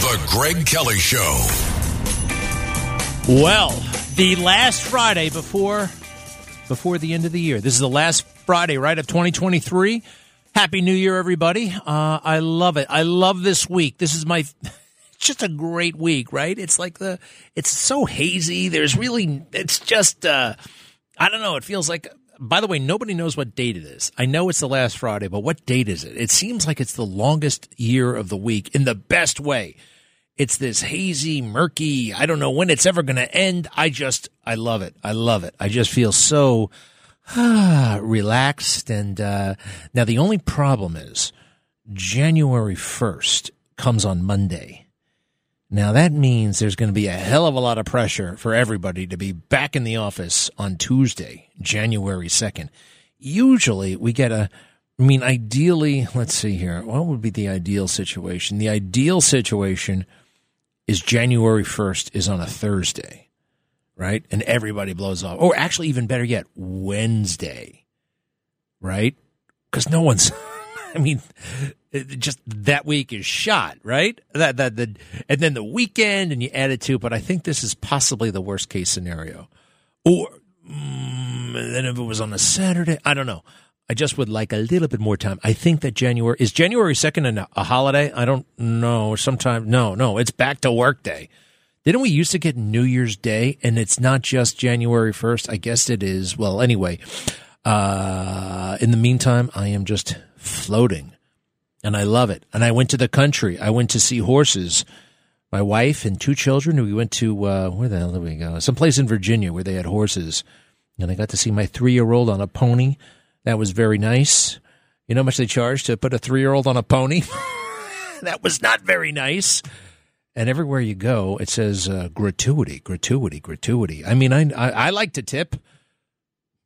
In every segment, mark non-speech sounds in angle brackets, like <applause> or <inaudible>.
The Greg Kelly Show. Well, the last Friday before before the end of the year. This is the last Friday, right, of 2023. Happy New Year, everybody. Uh, I love it. I love this week. This is my <laughs> just a great week, right? It's like the it's so hazy. There's really it's just uh I don't know, it feels like by the way, nobody knows what date it is. I know it's the last Friday, but what date is it? It seems like it's the longest year of the week in the best way. It's this hazy, murky, I don't know when it's ever going to end. I just, I love it. I love it. I just feel so ah, <sighs> relaxed. And uh, now the only problem is January 1st comes on Monday. Now that means there's going to be a hell of a lot of pressure for everybody to be back in the office on Tuesday, January 2nd. Usually we get a, I mean, ideally, let's see here. What would be the ideal situation? The ideal situation is January 1st is on a Thursday, right? And everybody blows off. Or actually, even better yet, Wednesday, right? Because no one's, <laughs> I mean, just that week is shot, right? That that the and then the weekend and you add it to. But I think this is possibly the worst case scenario. Or mm, then if it was on a Saturday, I don't know. I just would like a little bit more time. I think that January is January second a, a holiday. I don't know. Sometime no, no, it's back to work day. Didn't we used to get New Year's Day and it's not just January first? I guess it is. Well, anyway. Uh, in the meantime, I am just floating and I love it. And I went to the country. I went to see horses. My wife and two children. We went to uh, where the hell did we go? Some place in Virginia where they had horses, and I got to see my three-year-old on a pony. That was very nice. You know how much they charge to put a three-year-old on a pony? <laughs> that was not very nice. And everywhere you go, it says uh, gratuity, gratuity, gratuity. I mean, I, I I like to tip,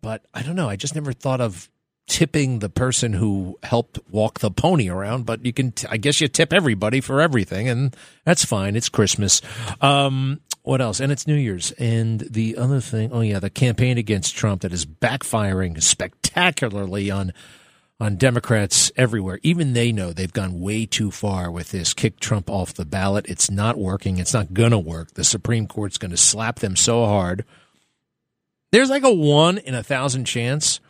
but I don't know. I just never thought of tipping the person who helped walk the pony around, but you can, t- I guess you tip everybody for everything and that's fine. It's Christmas. Um, what else? And it's New Year's. And the other thing, oh yeah, the campaign against Trump that is backfiring spectacularly on, on Democrats everywhere. Even they know they've gone way too far with this kick Trump off the ballot. It's not working. It's not going to work. The Supreme Court's going to slap them so hard. There's like a one in a thousand chance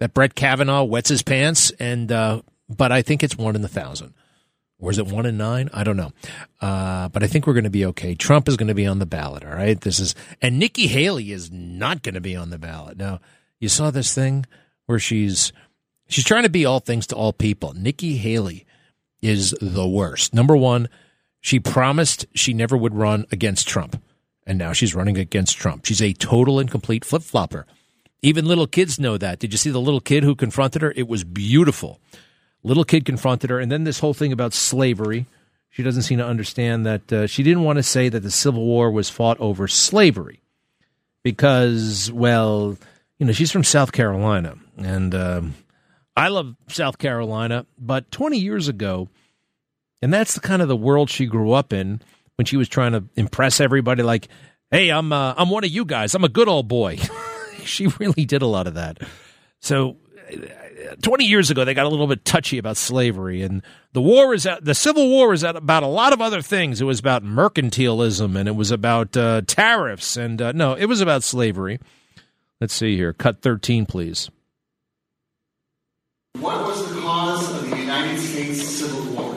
that Brett Kavanaugh wets his pants, and uh, but I think it's one in a thousand. Or is it one in nine? I don't know. Uh, but I think we're going to be okay. Trump is going to be on the ballot. All right. This is, and Nikki Haley is not going to be on the ballot. Now, you saw this thing where she's, she's trying to be all things to all people. Nikki Haley is the worst. Number one, she promised she never would run against Trump. And now she's running against Trump. She's a total and complete flip flopper. Even little kids know that. Did you see the little kid who confronted her? It was beautiful. Little kid confronted her. And then this whole thing about slavery. She doesn't seem to understand that uh, she didn't want to say that the Civil War was fought over slavery because, well, you know, she's from South Carolina. And um, I love South Carolina. But 20 years ago, and that's the kind of the world she grew up in when she was trying to impress everybody like, hey, I'm, uh, I'm one of you guys. I'm a good old boy. <laughs> <laughs> she really did a lot of that. So, 20 years ago, they got a little bit touchy about slavery, and the war is the Civil War is about a lot of other things. It was about mercantilism, and it was about uh, tariffs, and uh, no, it was about slavery. Let's see here. Cut 13, please. What was the cause of the United States Civil War?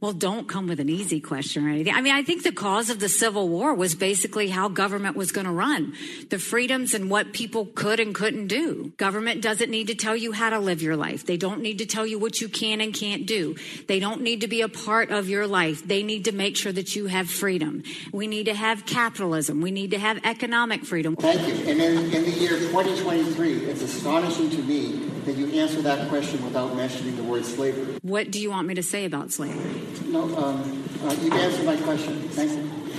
Well, don't come with an easy question or anything. I mean, I think the cause of the Civil War was basically how government was going to run, the freedoms and what people could and couldn't do. Government doesn't need to tell you how to live your life. They don't need to tell you what you can and can't do. They don't need to be a part of your life. They need to make sure that you have freedom. We need to have capitalism. We need to have economic freedom. Thank you. And in, in the year 2023, it's astonishing to me that you answer that question without mentioning the word slavery. What do you want me to say about slavery? No, um, Uh, you've answered my question. Thank you.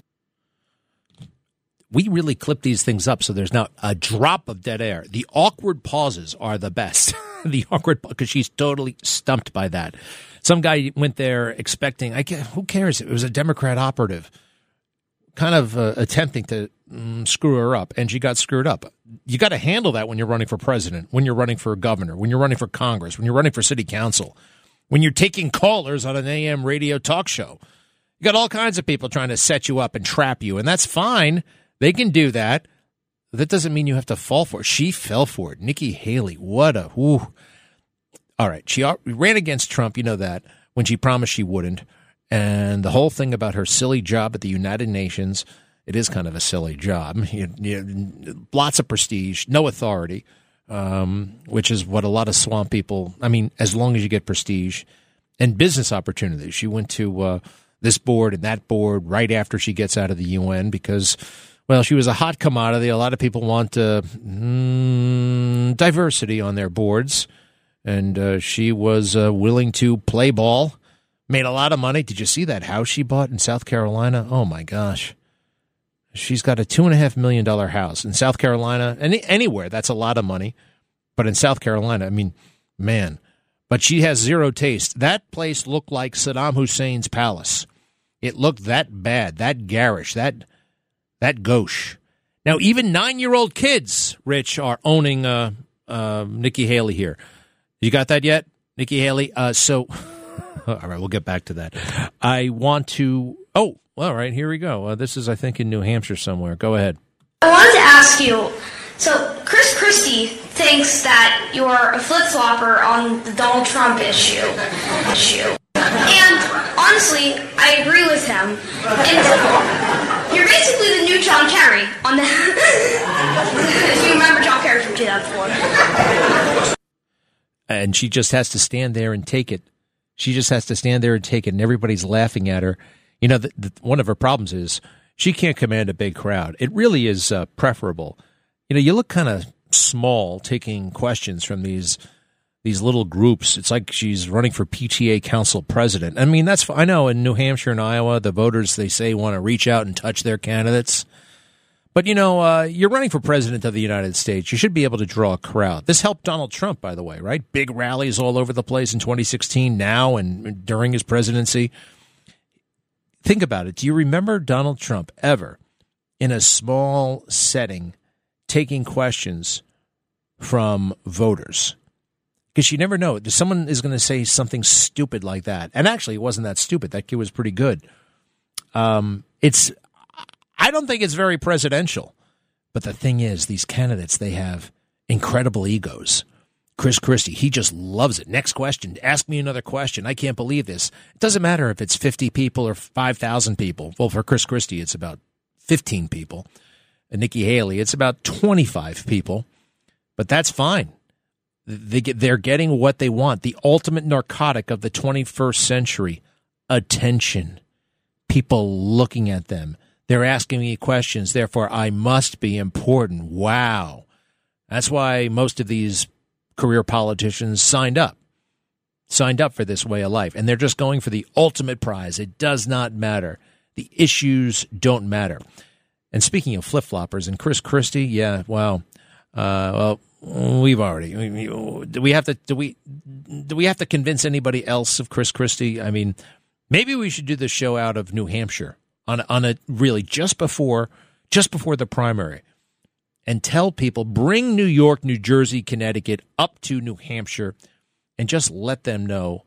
We really clip these things up so there's not a drop of dead air. The awkward pauses are the best. <laughs> the awkward because she's totally stumped by that. Some guy went there expecting. I get, who cares? It was a Democrat operative, kind of uh, attempting to mm, screw her up, and she got screwed up. You got to handle that when you're running for president, when you're running for governor, when you're running for Congress, when you're running for city council, when you're taking callers on an AM radio talk show. You got all kinds of people trying to set you up and trap you, and that's fine. They can do that. That doesn't mean you have to fall for it. She fell for it. Nikki Haley, what a whoo. All right, she ran against Trump, you know that, when she promised she wouldn't. And the whole thing about her silly job at the United Nations, it is kind of a silly job. <laughs> You, you, lots of prestige, no authority, um, which is what a lot of swamp people, I mean, as long as you get prestige and business opportunities. She went to uh, this board and that board right after she gets out of the UN because well, she was a hot commodity. A lot of people want uh, mm, diversity on their boards, and uh, she was uh, willing to play ball. Made a lot of money. Did you see that house she bought in South Carolina? Oh my gosh, she's got a two and a half million dollar house in South Carolina. Any anywhere that's a lot of money, but in South Carolina, I mean, man. But she has zero taste. That place looked like Saddam Hussein's palace. It looked that bad, that garish, that that gauche. Now, even nine year old kids, Rich, are owning uh, uh, Nikki Haley here. You got that yet, Nikki Haley? Uh, so, <laughs> all right, we'll get back to that. I want to. Oh, all right, here we go. Uh, this is, I think, in New Hampshire somewhere. Go ahead. I wanted to ask you so, Chris Christie thinks that you're a flip flopper on the Donald Trump issue. issue. And honestly, I agree with him. And you're basically the new John Kerry on the. <laughs> if you remember John Kerry from 2004. And she just has to stand there and take it. She just has to stand there and take it, and everybody's laughing at her. You know, the, the, one of her problems is she can't command a big crowd. It really is uh, preferable. You know, you look kind of small taking questions from these these little groups. It's like she's running for PTA council president. I mean, that's I know in New Hampshire and Iowa, the voters they say want to reach out and touch their candidates. But you know, uh, you're running for president of the United States. You should be able to draw a crowd. This helped Donald Trump, by the way, right? Big rallies all over the place in 2016, now and during his presidency. Think about it. Do you remember Donald Trump ever in a small setting taking questions from voters? because you never know. Someone is going to say something stupid like that, and actually, it wasn't that stupid. That kid was pretty good. Um, it's, I don't think it's very presidential, but the thing is, these candidates they have incredible egos. Chris Christie, he just loves it. Next question. Ask me another question. I can't believe this. It doesn't matter if it's 50 people or 5,000 people. Well, for Chris Christie, it's about 15 people. And Nikki Haley, it's about 25 people. But that's fine. They get, they're getting what they want. The ultimate narcotic of the 21st century attention. People looking at them. They're asking me questions. Therefore, I must be important. Wow. That's why most of these career politicians signed up, signed up for this way of life. And they're just going for the ultimate prize. It does not matter. The issues don't matter. And speaking of flip floppers and Chris Christie, yeah, well, uh, well, We've already. Do we have to? Do we? Do we have to convince anybody else of Chris Christie? I mean, maybe we should do the show out of New Hampshire on on a really just before just before the primary, and tell people bring New York, New Jersey, Connecticut up to New Hampshire, and just let them know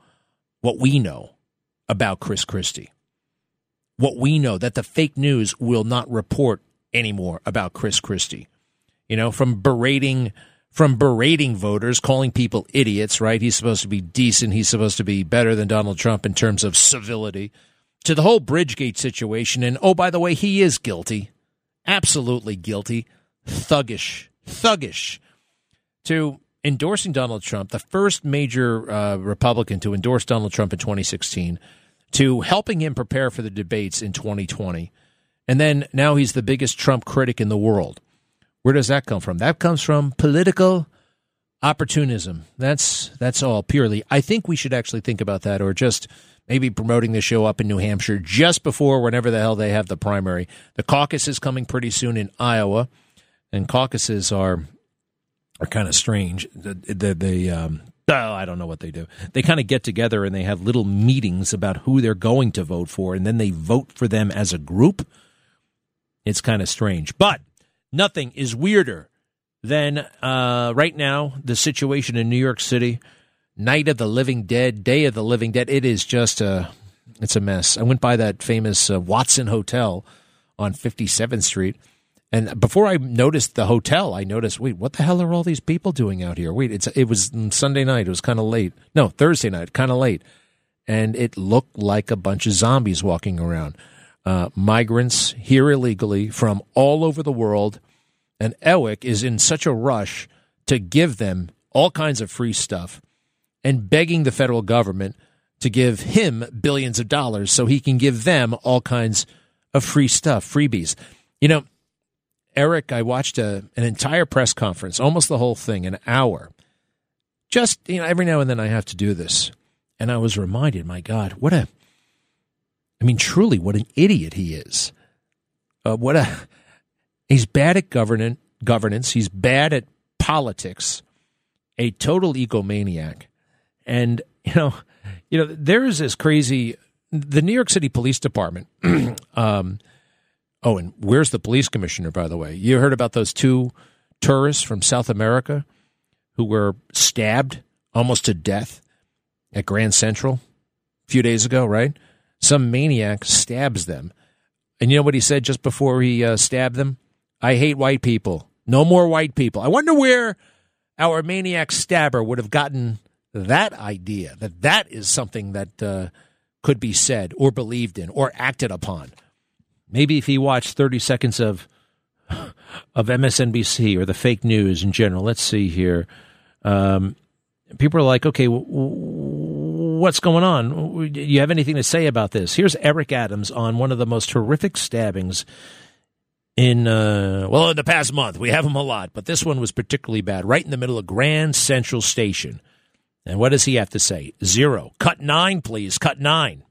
what we know about Chris Christie. What we know that the fake news will not report anymore about Chris Christie. You know, from berating from berating voters, calling people idiots, right? He's supposed to be decent. He's supposed to be better than Donald Trump in terms of civility, to the whole Bridgegate situation. And oh, by the way, he is guilty. Absolutely guilty. Thuggish. Thuggish. To endorsing Donald Trump, the first major uh, Republican to endorse Donald Trump in 2016, to helping him prepare for the debates in 2020. And then now he's the biggest Trump critic in the world. Where does that come from? That comes from political opportunism. That's that's all purely. I think we should actually think about that, or just maybe promoting the show up in New Hampshire just before whenever the hell they have the primary. The caucus is coming pretty soon in Iowa, and caucuses are are kind of strange. The the, the um, I don't know what they do. They kind of get together and they have little meetings about who they're going to vote for, and then they vote for them as a group. It's kind of strange, but nothing is weirder than uh, right now the situation in New York City. Night of the Living Dead, Day of the Living Dead. It is just a, it's a mess. I went by that famous uh, Watson Hotel on 57th Street. And before I noticed the hotel, I noticed, wait, what the hell are all these people doing out here? Wait, it's it was Sunday night. It was kind of late. No, Thursday night, kind of late, and it looked like a bunch of zombies walking around. Uh, migrants here illegally from all over the world, and Ewick is in such a rush to give them all kinds of free stuff and begging the federal government to give him billions of dollars so he can give them all kinds of free stuff, freebies. You know, Eric, I watched a, an entire press conference, almost the whole thing, an hour. Just, you know, every now and then I have to do this. And I was reminded, my God, what a, I mean, truly, what an idiot he is. Uh, what a, he's bad at governance, governance. He's bad at politics, a total egomaniac. And, you know, you know, there is this crazy, the New York City Police Department, <clears throat> um, Oh, and where's the police commissioner, by the way? You heard about those two tourists from South America who were stabbed almost to death at Grand Central a few days ago, right? Some maniac stabs them. And you know what he said just before he uh, stabbed them? I hate white people. No more white people. I wonder where our maniac stabber would have gotten that idea that that is something that uh, could be said or believed in or acted upon. Maybe if he watched 30 seconds of of MSNBC or the fake news in general. Let's see here. Um, people are like, okay, w- what's going on? Do you have anything to say about this? Here's Eric Adams on one of the most horrific stabbings in, uh, well, in the past month. We have them a lot, but this one was particularly bad, right in the middle of Grand Central Station. And what does he have to say? Zero. Cut nine, please. Cut nine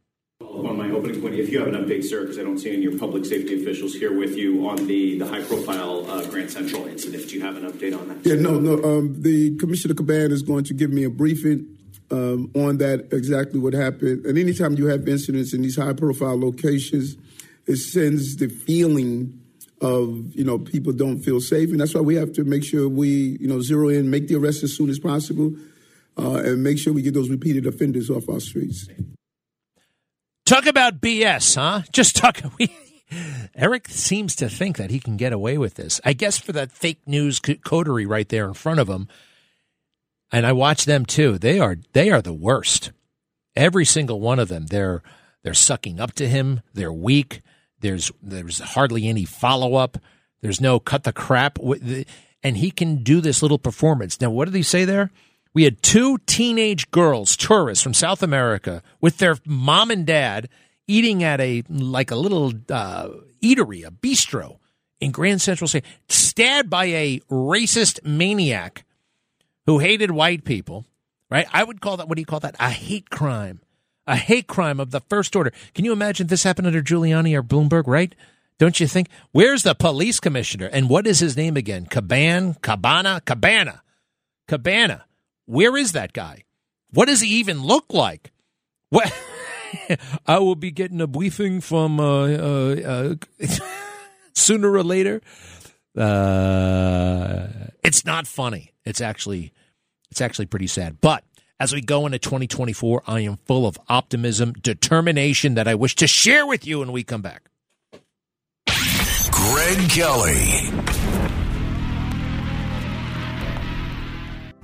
on my opening point, if you have an update, sir, because I don't see any of your public safety officials here with you on the, the high profile uh, Grand Central incident. Do you have an update on that? Yeah, no, no. Um, the Commissioner Caban is going to give me a briefing um, on that, exactly what happened. And anytime you have incidents in these high profile locations, it sends the feeling of, you know, people don't feel safe. And that's why we have to make sure we, you know, zero in, make the arrest as soon as possible, uh, and make sure we get those repeated offenders off our streets. Talk about BS, huh? Just talk. <laughs> We, Eric seems to think that he can get away with this. I guess for that fake news coterie right there in front of him. And I watch them too. They are they are the worst. Every single one of them. They're they're sucking up to him. They're weak. There's there's hardly any follow up. There's no cut the crap. And he can do this little performance. Now, what did he say there? We had two teenage girls, tourists from South America, with their mom and dad eating at a like a little uh, eatery, a bistro in Grand Central State, stabbed by a racist maniac who hated white people. Right? I would call that. What do you call that? A hate crime. A hate crime of the first order. Can you imagine this happened under Giuliani or Bloomberg? Right? Don't you think? Where's the police commissioner? And what is his name again? Caban, Cabana, Cabana, Cabana. Where is that guy? What does he even look like? What? <laughs> I will be getting a briefing from uh, uh, uh, <laughs> sooner or later. Uh, it's not funny. It's actually it's actually pretty sad. But as we go into 2024, I am full of optimism, determination that I wish to share with you when we come back. Greg Kelly.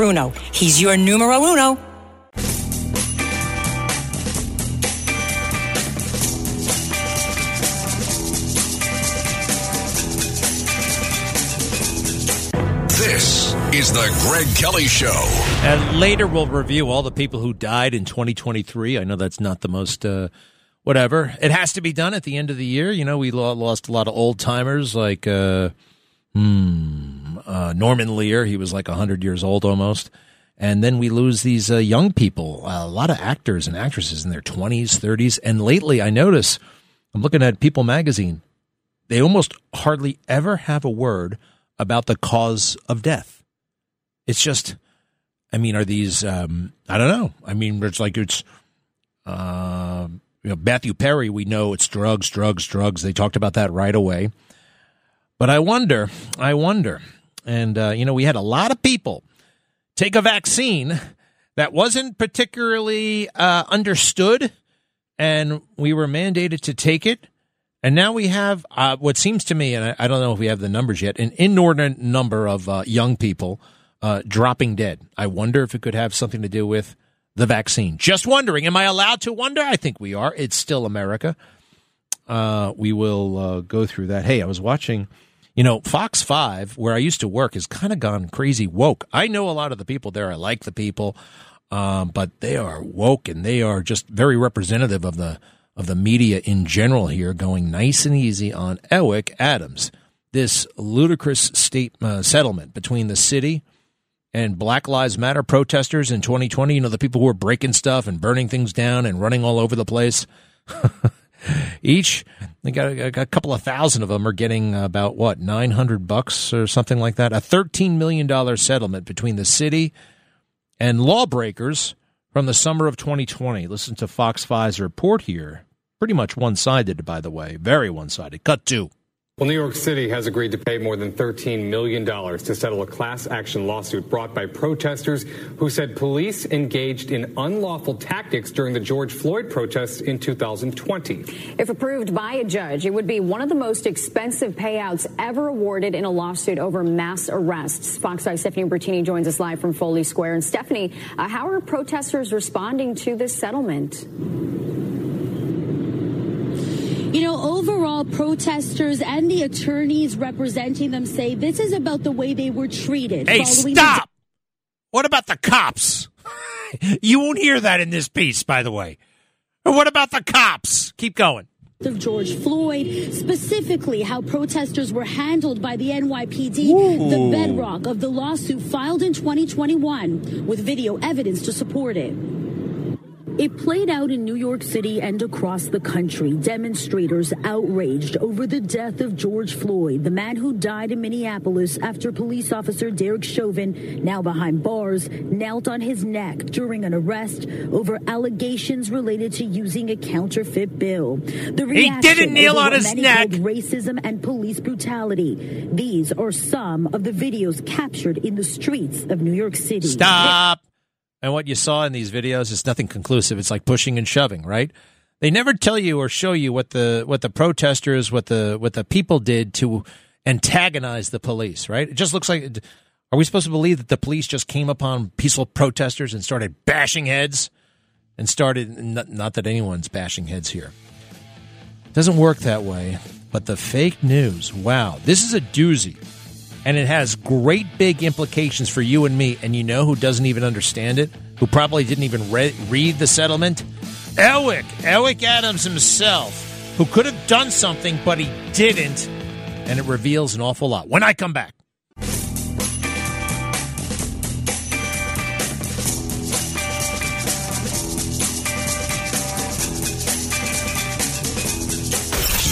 Bruno. He's your numero uno. This is the Greg Kelly Show. And later we'll review all the people who died in 2023. I know that's not the most, uh, whatever. It has to be done at the end of the year. You know, we lost a lot of old timers like, uh, hmm uh, Norman Lear. He was like 100 years old almost. And then we lose these uh, young people, a lot of actors and actresses in their 20s, 30s. And lately I notice, I'm looking at People magazine, they almost hardly ever have a word about the cause of death. It's just, I mean, are these? Um, I don't know. I mean, it's like it's. Uh, you know, Matthew Perry. We know it's drugs, drugs, drugs. They talked about that right away. But I wonder, I wonder, and uh, you know, we had a lot of people take a vaccine that wasn't particularly uh, understood, and we were mandated to take it. And now we have uh, what seems to me, and I, I, don't know if we have the numbers yet, an inordinate number of uh, young people uh, dropping dead. I wonder if it could have something to do with the vaccine. Just wondering. Am I allowed to wonder? I think we are. It's still America. Uh, we will go through that. Hey, I was watching, you know, Fox 5, where I used to work, has kind of gone crazy woke. I know a lot of the people there. I like the people, um, but they are woke and they are just very representative of the of the media in general here going nice and easy on Eric Adams. This ludicrous state uh, settlement between the city and Black Lives Matter protesters in 2020, you know, the people who were breaking stuff and burning things down and running all over the place. <laughs> <laughs> Each, they got a, a, couple of thousand of them are getting about what, 900 bucks or something like that. A $13 million settlement between the city and lawbreakers from the summer of 2020. Listen to Fox 5's report here Pretty much one sided, by the way. Very one sided. Cut two. Well, New York City has agreed to pay more than $13 million to settle a class action lawsuit brought by protesters who said police engaged in unlawful tactics during the George Floyd protests in 2020. If approved by a judge, it would be one of the most expensive payouts ever awarded in a lawsuit over mass arrests. Fox 5 Stephanie Bertini joins us live from Foley Square. And Stephanie, uh, how are protesters responding to this settlement? You know, overall, protesters and the attorneys representing them say this is about the way they were treated. Hey, stop! What about the cops? <laughs> you won't hear that in this piece, by the way. What about the cops? Keep going of George Floyd, specifically how protesters were handled by the NYPD, Ooh. the bedrock of the lawsuit filed in 2021 with video evidence to support it. It played out in New York City and across the country. Demonstrators outraged over the death of George Floyd, the man who died in Minneapolis after police officer Derek Chauvin, now behind bars, knelt on his neck during an arrest over allegations related to using a counterfeit bill. The he didn't kneel on his neck. Racism and police brutality. These are some of the videos captured in the streets of New York City. Stop. And what you saw in these videos is nothing conclusive. It's like pushing and shoving, right? They never tell you or show you what the what the protesters, what the what the people did to antagonize the police, right? It just looks like are we supposed to believe that the police just came upon peaceful protesters and started bashing heads and started not, that anyone's bashing heads here. It doesn't work that way. But the fake news, wow, this is a doozy and it has great big implications for you and me. And you know who doesn't even understand it? Who probably didn't even re- read the settlement? Elwick, Elwick Adams himself, who could have done something, but he didn't. And it reveals an awful lot. When I come back.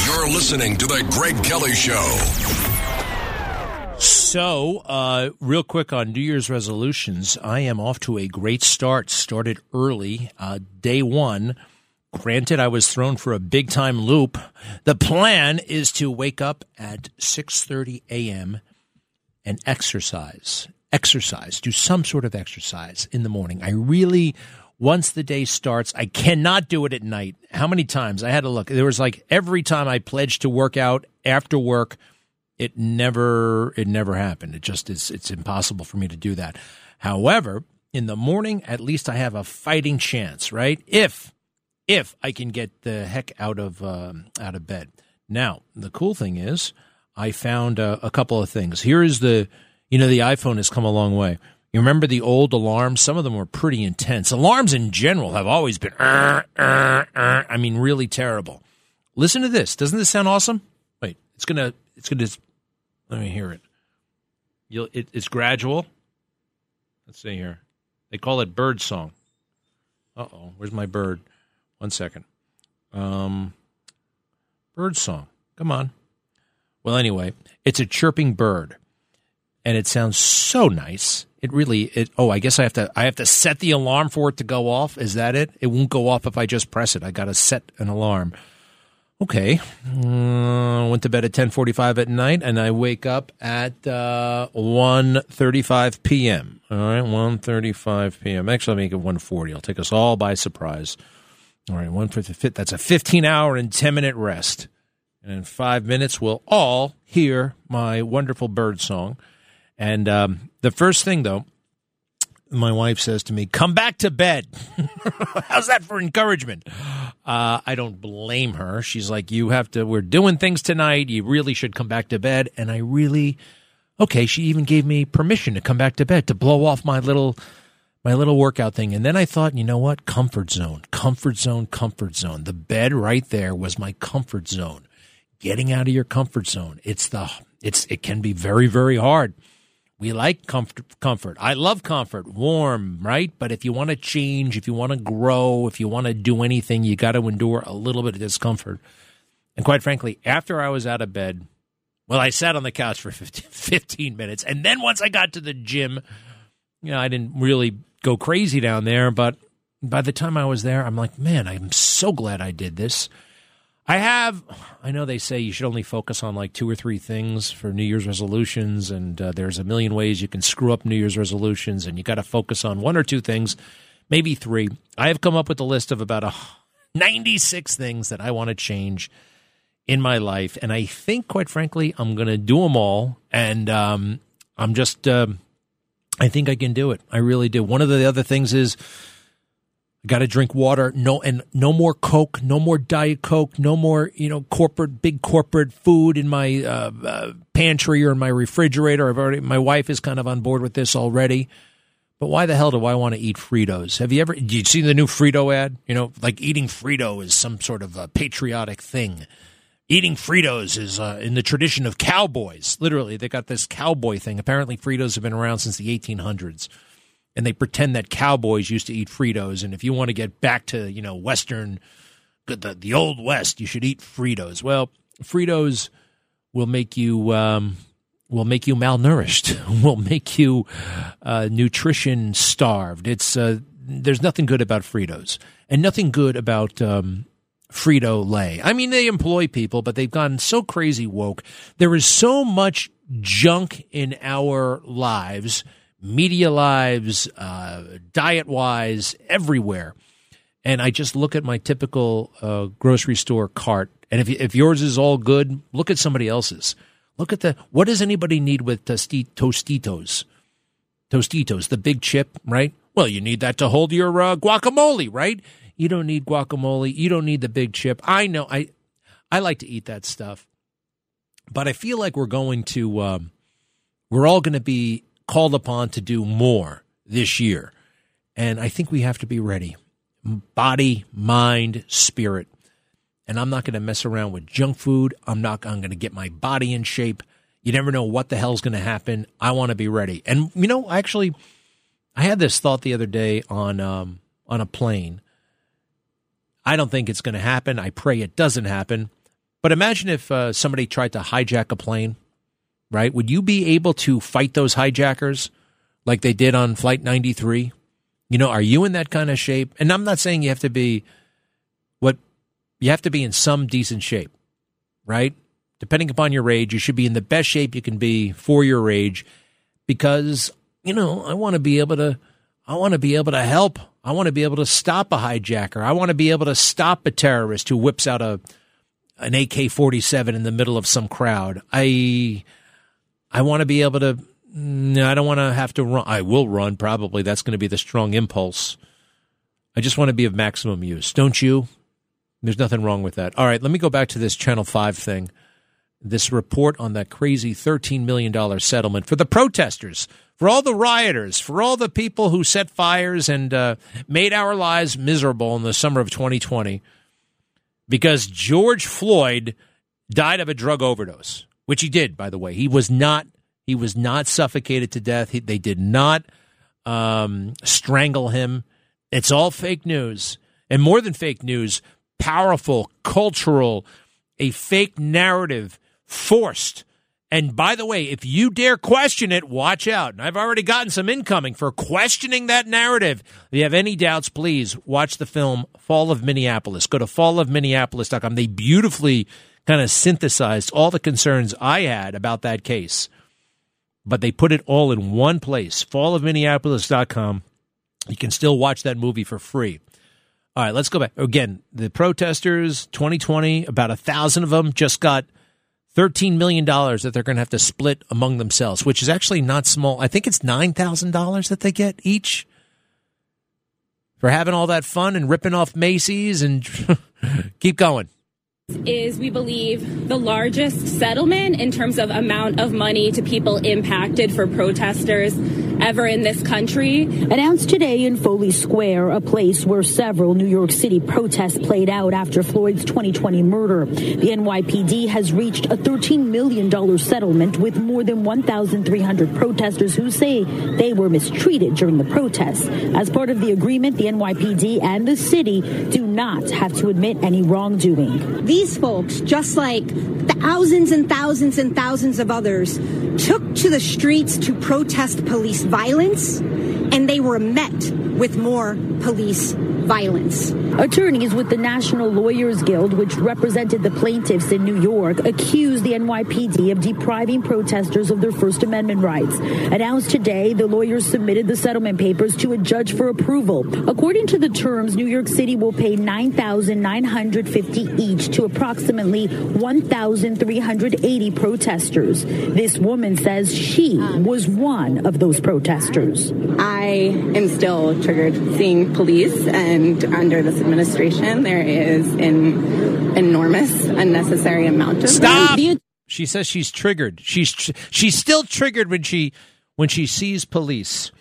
You're listening to The Greg Kelly Show. So, uh, real quick on New Year's resolutions, I am off to a great start. Started early, uh, day one. Granted, I was thrown for a big time loop. The plan is to wake up at 6:30 a.m. and exercise. Exercise. Do some sort of exercise in the morning. I really once the day starts, I cannot do it at night. How many times I had to look? There was like every time I pledged to work out after work it never it never happened. It just is it's impossible for me to do that. However, in the morning, at least I have a fighting chance, right? If if I can get the heck out of uh, out of bed. Now, the cool thing is, I found uh, a couple of things. Here is the You know, the iPhone has come a long way. You remember the old alarms? Some of them were pretty intense. Alarms in general have always been, uh, uh, uh, I mean, really terrible. Listen to this. Doesn't this sound awesome? Wait, it's gonna, it's gonna. Let me hear it. You'll, it it's gradual. Let's see here. They call it bird song. Uh oh, where's my bird? One second. Um, bird song. Come on. Well, anyway, it's a chirping bird, and it sounds so nice. It really. It. Oh, I guess I have to. I have to set the alarm for it to go off. Is that it? It won't go off if I just press it. I got to set an alarm. Okay. Uh, went to bed at 10:45 at night and I wake up at uh 1:35 p.m. All right, 1:35 p.m. Actually, I'll make it 1:40. I'll take us all by surprise. All right, one for the. That's a 15 hour and 10 minute rest. And in 5 minutes we'll all hear my wonderful bird song. And um, the first thing though, my wife says to me, "Come back to bed." <laughs> How's that for encouragement? Uh, I don't blame her. She's like, "You have to. We're doing things tonight. You really should come back to bed." And I really, okay. She even gave me permission to come back to bed to blow off my little, my little workout thing. And then I thought, you know what? Comfort zone, comfort zone, comfort zone. The bed right there was my comfort zone. Getting out of your comfort zone. It's the. It's. It can be very, very hard. We like comfort, comfort. I love comfort, warm, right? But if you want to change, if you want to grow, if you want to do anything, you got to endure a little bit of discomfort. And quite frankly, after I was out of bed, well, I sat on the couch for <laughs> 15, 15 minutes. And then once I got to the gym, you know, I didn't really go crazy down there. But by the time I was there, I'm like, man, I'm so glad I did this. I have, I know they say you should only focus on like two or three things for New Year's resolutions, and uh, there's a million ways you can screw up New Year's resolutions, and you got to focus on one or two things, maybe three. I have come up with a list of about a 96 things that I want to change in my life, and I think, quite frankly, I'm going to do them all, and um, I'm just, uh, I think I can do it. I really do. One of the other things is, got to drink water. No, and no more Coke, no more Diet Coke, no more you know corporate big corporate food in my uh, uh, pantry or in my refrigerator. I've already my wife is kind of on board with this already. But why the hell do I want to eat Fritos? Have you ever? You see the new Frito ad? You know, like eating Frito is some sort of a patriotic thing. Eating Fritos is uh, in the tradition of cowboys. Literally, they got this cowboy thing. Apparently, Fritos have been around since the 1800s and they pretend that cowboys used to eat Fritos. And if you want to get back to you know Western, the the old West, you should eat Fritos. Well, Fritos will make you um, will make you malnourished. <laughs> will make you uh, nutrition starved. It's uh, there's nothing good about Fritos, and nothing good about. Um, Frito Lay. I mean, they employ people, but they've gone so crazy woke. There is so much junk in our lives media lives, uh, diet wise, everywhere. And I just look at my typical uh, grocery store cart. And if, if yours is all good, look at somebody else's. Look at the, what does anybody need with Tostitos? Tostitos, the big chip, right? Well, you need that to hold your uh, guacamole, right? You don't need guacamole. You don't need the big chip. I know. I I like to eat that stuff, but I feel like we're going to um, we're all going to be called upon to do more this year. And I think we have to be ready body, mind, spirit. And I'm not going to mess around with junk food. I'm not, I'm going to get my body in shape. You never know what the hell's going to happen. I want to be ready. And, you know, actually, I had this thought the other day on, um, on a plane. I don't think it's going to happen. I pray it doesn't happen. But imagine if uh, somebody tried to hijack a plane right? Would you be able to fight those hijackers like they did on Flight 93? You know, are you in that kind of shape? And I'm not saying you have to be what you have to be in some decent shape, right? Depending upon your age, you should be in the best shape you can be for your age because, you know, I want to be able to I want to be able to help. I want to be able to stop a hijacker. I want to be able to stop a terrorist who whips out a an AK-47 in the middle of some crowd. I I want to be able to. No, I don't want to have to run. I will run probably. That's going to be the strong impulse. I just want to be of maximum use. Don't you? There's nothing wrong with that. All right, let me go back to this Channel 5 thing. this report on that crazy $13 million settlement for the protesters, for all the rioters, for all the people who set fires and uh, made our lives miserable in the summer of 2020 because George Floyd died of a drug overdose, which he did, by the way. He was not he was not suffocated to death. He, they did not um, strangle him. It's all fake news, and more than fake news, powerful cultural, a fake narrative forced. And by the way, if you dare question it, watch out. And I've already gotten some incoming for questioning that narrative. If you have any doubts, please watch the film Fall of Minneapolis. Go to fallofminneapolis.com. They beautifully kind of synthesized all the concerns I had about that case. But they put it all in one place, fallofminneapolis.com. You can still watch that movie for free. All right, let's go back. Again, the protesters, 2020, about a thousand of them just got $13 million that they're going to have to split among themselves, which is actually not small. I think it's $9,000 that they get each for having all that fun and ripping off Macy's and <laughs> keep going is we believe the largest settlement in terms of amount of money to people impacted for protesters ever in this country. Announced today in Foley Square, a place where several New York City protests played out after Floyd's 2020 murder. The NYPD has reached a $13 million settlement with more than 1,300 protesters who say they were mistreated during the protests. As part of the agreement, the NYPD and the city do not have to admit any wrongdoing. These folks, just like thousands and thousands and thousands of others, took to the streets to protest police violence, and they were met with more police violence. Attorneys with the National Lawyers Guild, which represented the plaintiffs in New York, accused the NYPD of depriving protesters of their First Amendment rights. Announced today, the lawyers submitted the settlement papers to a judge for approval. According to the terms, New York City will pay 9950 each to approximately 1,380 protesters. This woman says she was one of those protesters. I am still triggered seeing police and and under this administration, there is an enormous unnecessary amount of stop. Them. She says she's triggered. She's tr- she's still triggered when she when she sees police.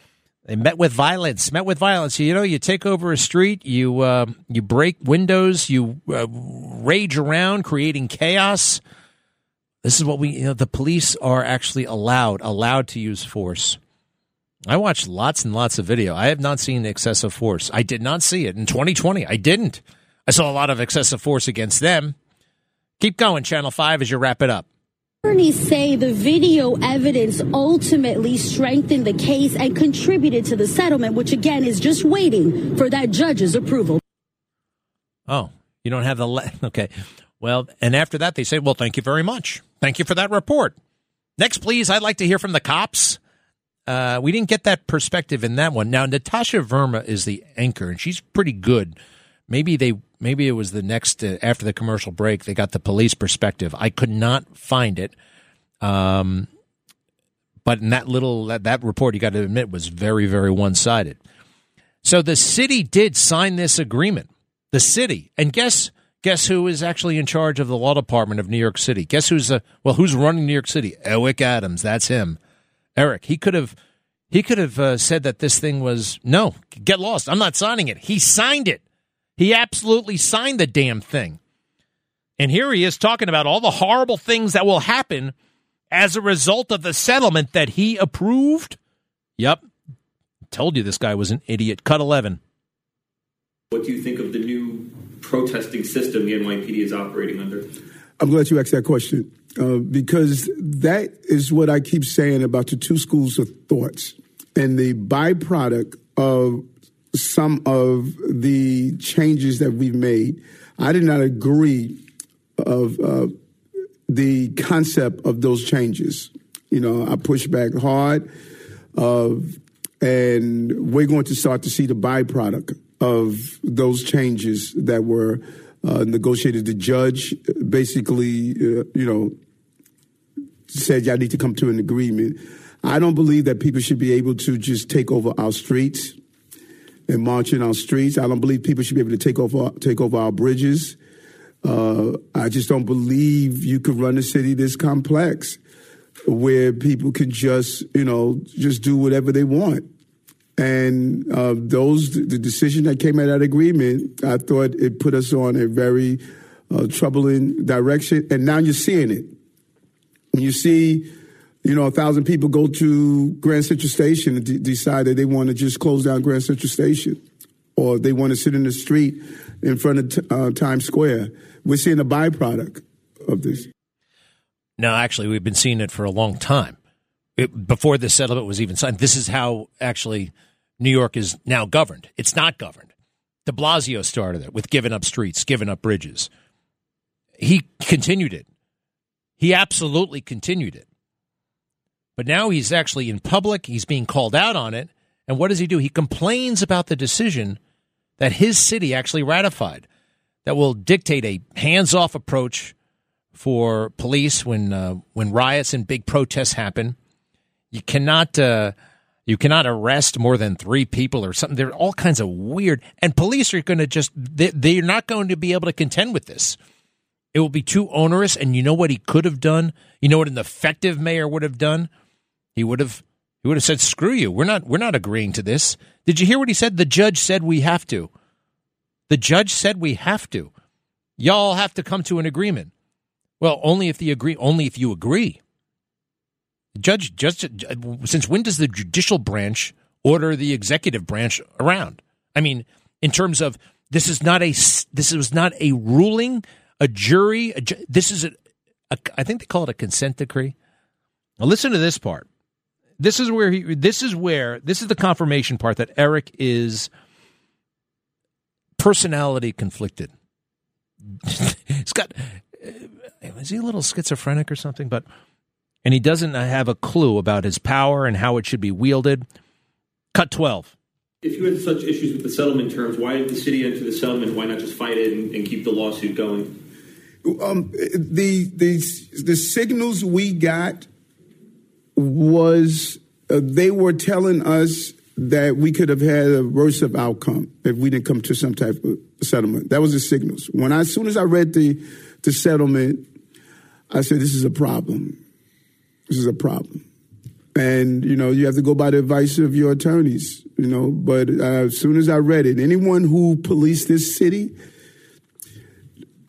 They met with violence. Met with violence. You know, you take over a street, you uh, you break windows, you uh, rage around, creating chaos. This is what we. You know, the police are actually allowed allowed to use force. I watched lots and lots of video. I have not seen excessive force. I did not see it in 2020. I didn't. I saw a lot of excessive force against them. Keep going, Channel 5, as you wrap it up. Attorneys say the video evidence ultimately strengthened the case and contributed to the settlement, which again is just waiting for that judge's approval. Oh, you don't have the. Le- <laughs> okay. Well, and after that, they say, well, thank you very much. Thank you for that report. Next, please, I'd like to hear from the cops. Uh, we didn't get that perspective in that one. Now Natasha Verma is the anchor, and she's pretty good. Maybe they maybe it was the next uh, after the commercial break they got the police perspective. I could not find it. Um, but in that little that, that report, you got to admit, was very very one sided. So the city did sign this agreement. The city, and guess guess who is actually in charge of the law department of New York City? Guess who's uh, well who's running New York City? Eric Adams. That's him. Eric, he could have he could have uh, said that this thing was no, get lost. I'm not signing it. He signed it. He absolutely signed the damn thing. And here he is talking about all the horrible things that will happen as a result of the settlement that he approved. Yep. Told you this guy was an idiot. Cut 11. What do you think of the new protesting system the NYPD is operating under? I'm glad you asked that question. Uh, because that is what I keep saying about the two schools of thoughts and the byproduct of some of the changes that we've made. I did not agree of uh, the concept of those changes. You know, I pushed back hard, uh, and we're going to start to see the byproduct of those changes that were uh, negotiated. The judge basically, uh, you know, said y'all need to come to an agreement. I don't believe that people should be able to just take over our streets and march in our streets. I don't believe people should be able to take over take over our bridges. Uh, I just don't believe you could run a city this complex where people can just, you know, just do whatever they want. And uh, those, the decision that came out of that agreement, I thought it put us on a very uh, troubling direction. And now you're seeing it. You see, you know, a thousand people go to Grand Central Station and d- decide that they want to just close down Grand Central Station, or they want to sit in the street in front of t- uh, Times Square. We're seeing a byproduct of this. No, actually, we've been seeing it for a long time. It, before this settlement was even signed, this is how actually New York is now governed. It's not governed. De Blasio started it with giving up streets, giving up bridges. He continued it. He absolutely continued it. But now he's actually in public. He's being called out on it. And what does he do? He complains about the decision that his city actually ratified that will dictate a hands off approach for police when uh, when riots and big protests happen. You cannot uh, you cannot arrest more than three people or something. There are all kinds of weird, and police are going to just they, they're not going to be able to contend with this. It will be too onerous. And you know what he could have done? You know what an effective mayor would have done? He would have he would have said, "Screw you. We're not we're not agreeing to this." Did you hear what he said? The judge said we have to. The judge said we have to. Y'all have to come to an agreement. Well, only if the agree only if you agree. Judge just since when does the judicial branch order the executive branch around? I mean, in terms of this is not a this was not a ruling, a jury. A, this is a, a I think they call it a consent decree. Now listen to this part. This is where he. This is where this is the confirmation part that Eric is personality conflicted. <laughs> He's got eh, is he a little schizophrenic or something? But and he doesn't have a clue about his power and how it should be wielded. Cut twelve. If you had such issues with the settlement terms, why did the city enter the settlement? Why not just fight it and, and keep the lawsuit going? Um, the the the signals we got was uh, they were telling us that we could have had a worse of outcome if we didn't come to some type of settlement. That was the signals. When I, as soon as I read the the settlement, I said, "This is a problem. This is a problem." And you know, you have to go by the advice of your attorneys. You know, but uh, as soon as I read it, anyone who policed this city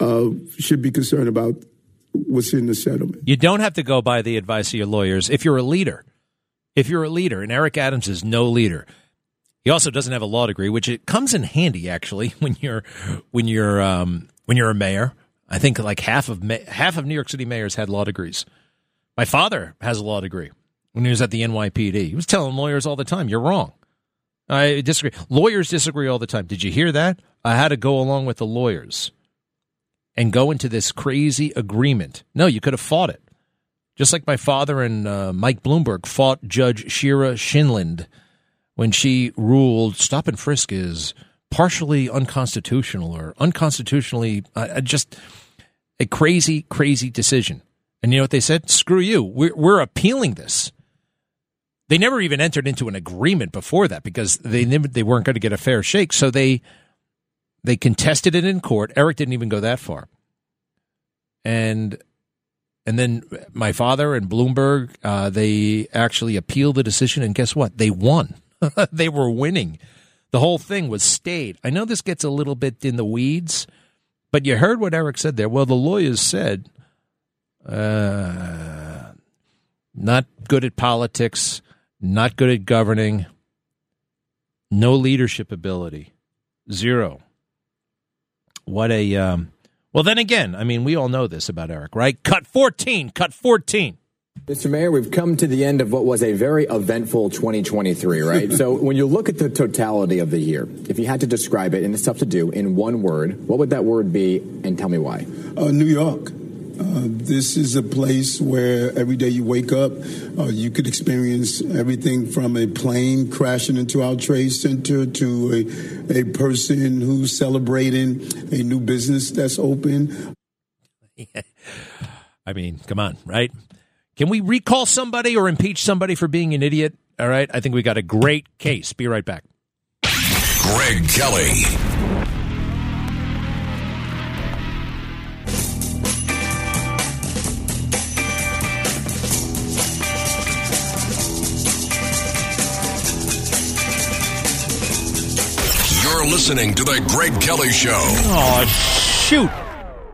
uh, should be concerned about what's in the settlement. You don't have to go by the advice of your lawyers if you're a leader. If you're a leader, and Eric Adams is no leader. He also doesn't have a law degree, which it comes in handy actually <laughs> when you're when you're um, when you're a mayor. I think like half of half of New York City mayors had law degrees. My father has a law degree when he was at the NYPD. He was telling lawyers all the time, "You're wrong." I disagree. Lawyers disagree all the time. Did you hear that? I had to go along with the lawyers and go into this crazy agreement. No, you could have fought it. Just like my father and uh, Mike Bloomberg fought Judge Shira Scheindlin when she ruled stop and frisk is partially unconstitutional or unconstitutionally uh, just a crazy, crazy decision. And you know what they said? Screw you. We're, we're appealing this. They never even entered into an agreement before that because they never, they weren't going to get a fair shake. So they they contested it in court. Eric didn't even go that far. And and then my father and Bloomberg, uh, they actually appealed the decision, and guess what? They won. <laughs> they were winning. The whole thing was stayed. I know this gets a little bit in the weeds, but you heard what Eric said there. Well, the lawyers said, uh, not good at politics, not good at governing, no leadership ability, zero. What a um, well. Then again, I mean, we all know this about Eric, right? Cut fourteen, cut fourteen. Mr. Mayor, we've come to the end of what was a very eventful 2023, right? <laughs> so when you look at the totality of the year, if you had to describe it, and it's tough to do, in one word, what would that word be, and tell me why? Uh, New York. Uh, this is a place where every day you wake up, uh, you could experience everything from a plane crashing into our trade center to a, a person who's celebrating a new business that's open. <laughs> I mean, come on, right? Can we recall somebody or impeach somebody for being an idiot? All right. I think we got a great case. Be right back. Greg Kelly. Listening to The Greg Kelly Show. Oh, shoot.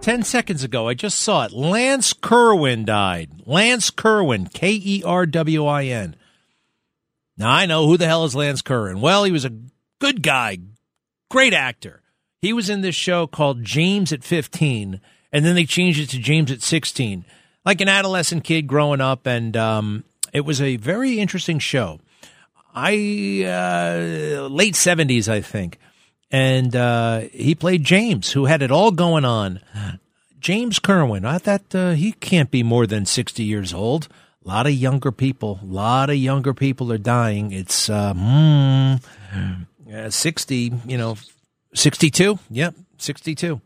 10 seconds ago, I just saw it. Lance Kerwin died. Lance Kerwin, K E R W I N. Now, I know who the hell is Lance Kerwin. Well, he was a good guy, great actor. He was in this show called James at 15, and then they changed it to James at 16, like an adolescent kid growing up, and um, it was a very interesting show. I, uh, late 70s, I think and uh, he played James, who had it all going on. James Kerwin, I thought uh, he can't be more than 60 years old. A lot of younger people, a lot of younger people are dying. It's uh, mm, uh, 60, you know, 62. Yep, 62.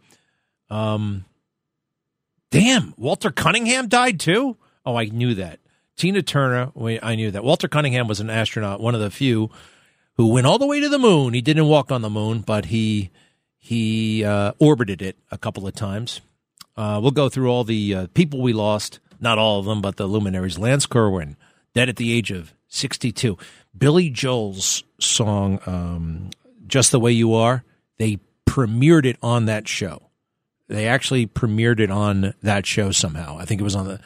Um, damn, Walter Cunningham died too? Oh, I knew that. Tina Turner, I knew that. Walter Cunningham was an astronaut, one of the few who went all the way to the moon. He didn't walk on the moon, but he he uh, orbited it a couple of times. Uh, we'll go through all the uh, people we lost, not all of them, but the luminaries. Lance Kerwin, dead at the age of 62. Billy Joel's song, um, Just the Way You Are, they premiered it on that show. They actually premiered it on that show somehow. I think it was on the,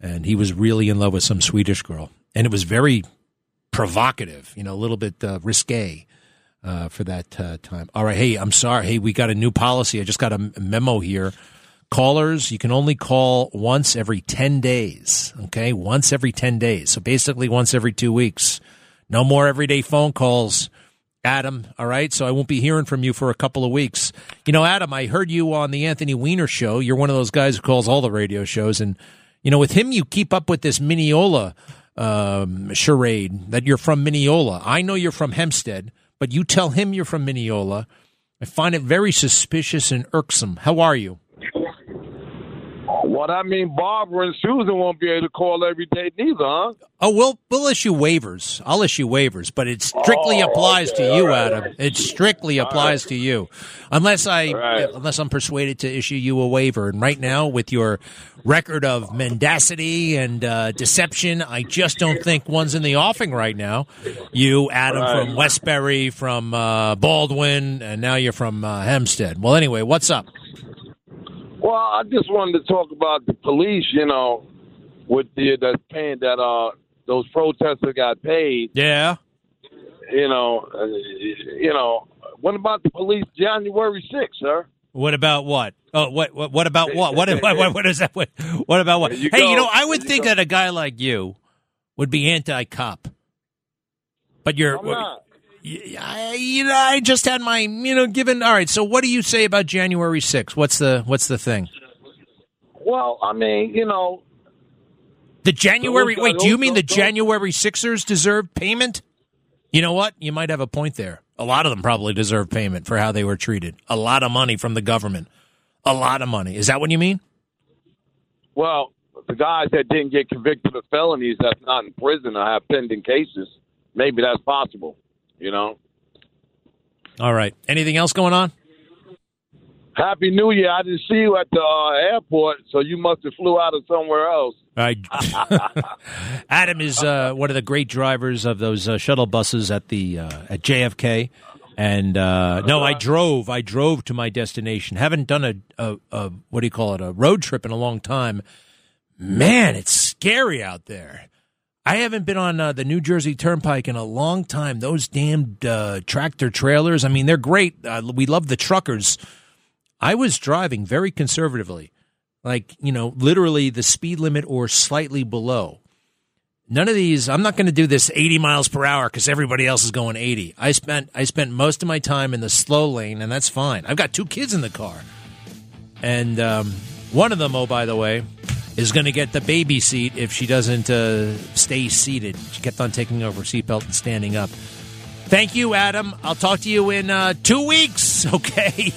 and he was really in love with some Swedish girl. And it was very provocative, you know, a little bit uh, risque uh, for that uh, time. All right. Hey, I'm sorry. Hey, we got a new policy. I just got a memo here. Callers, you can only call once every 10 days. Okay. Once every 10 days. So basically once every two weeks. No more everyday phone calls. Adam, all right? So I won't be hearing from you for a couple of weeks. You know, Adam, I heard you on the Anthony Weiner show. You're one of those guys who calls all the radio shows. And, you know, with him, you keep up with this Mineola um, charade that you're from Mineola. I know you're from Hempstead, but you tell him you're from Mineola. I find it very suspicious and irksome. How are you? What I mean, Barbara and Susan won't be able to call every day neither, huh? Oh, we'll we'll issue waivers. I'll issue waivers, but it strictly oh, applies okay. to you, right. Adam. It strictly applies right. to you, unless I right. unless I'm persuaded to issue you a waiver. And right now, with your record of mendacity and uh, deception, I just don't think one's in the offing right now. You, Adam, from Westbury, from uh, Baldwin, and now you're from uh, Hempstead. Well, anyway, what's up? Well, I just wanted to talk about the police. You know, with the that paying that uh those protesters got paid. Yeah. You know, uh, you know. What about the police January sixth, sir? What about what? Oh, what? What, what about what? What, what, what, what is that? What, what about what? You hey, go. you know, I would think that a guy like you would be anti-cop, but you're. I, you know, I just had my, you know, given. All right, so what do you say about January 6th? What's the what's the thing? Well, I mean, you know, the January. Wait, do you mean the January Sixers deserve payment? You know what? You might have a point there. A lot of them probably deserve payment for how they were treated. A lot of money from the government. A lot of money. Is that what you mean? Well, the guys that didn't get convicted of felonies that's not in prison or have pending cases, maybe that's possible you know. All right. Anything else going on? Happy New Year. I didn't see you at the uh, airport, so you must have flew out of somewhere else. I, <laughs> Adam is uh, one of the great drivers of those uh, shuttle buses at the uh, at JFK. And uh, no, I drove. I drove to my destination. Haven't done a, a, a what do you call it? A road trip in a long time. Man, it's scary out there. I haven't been on uh, the New Jersey Turnpike in a long time. Those damned uh, tractor trailers. I mean, they're great. Uh, we love the truckers. I was driving very conservatively, like, you know, literally the speed limit or slightly below. None of these, I'm not going to do this 80 miles per hour because everybody else is going 80. I spent, I spent most of my time in the slow lane, and that's fine. I've got two kids in the car. And um, one of them, oh, by the way, is going to get the baby seat if she doesn't uh, stay seated. She kept on taking over seatbelt and standing up. Thank you, Adam. I'll talk to you in uh, two weeks, <laughs> okay?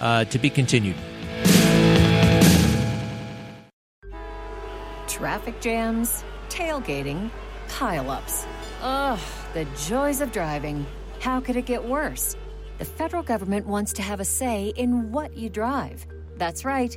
Uh, to be continued. Traffic jams, tailgating, pileups. Ugh, the joys of driving. How could it get worse? The federal government wants to have a say in what you drive. That's right.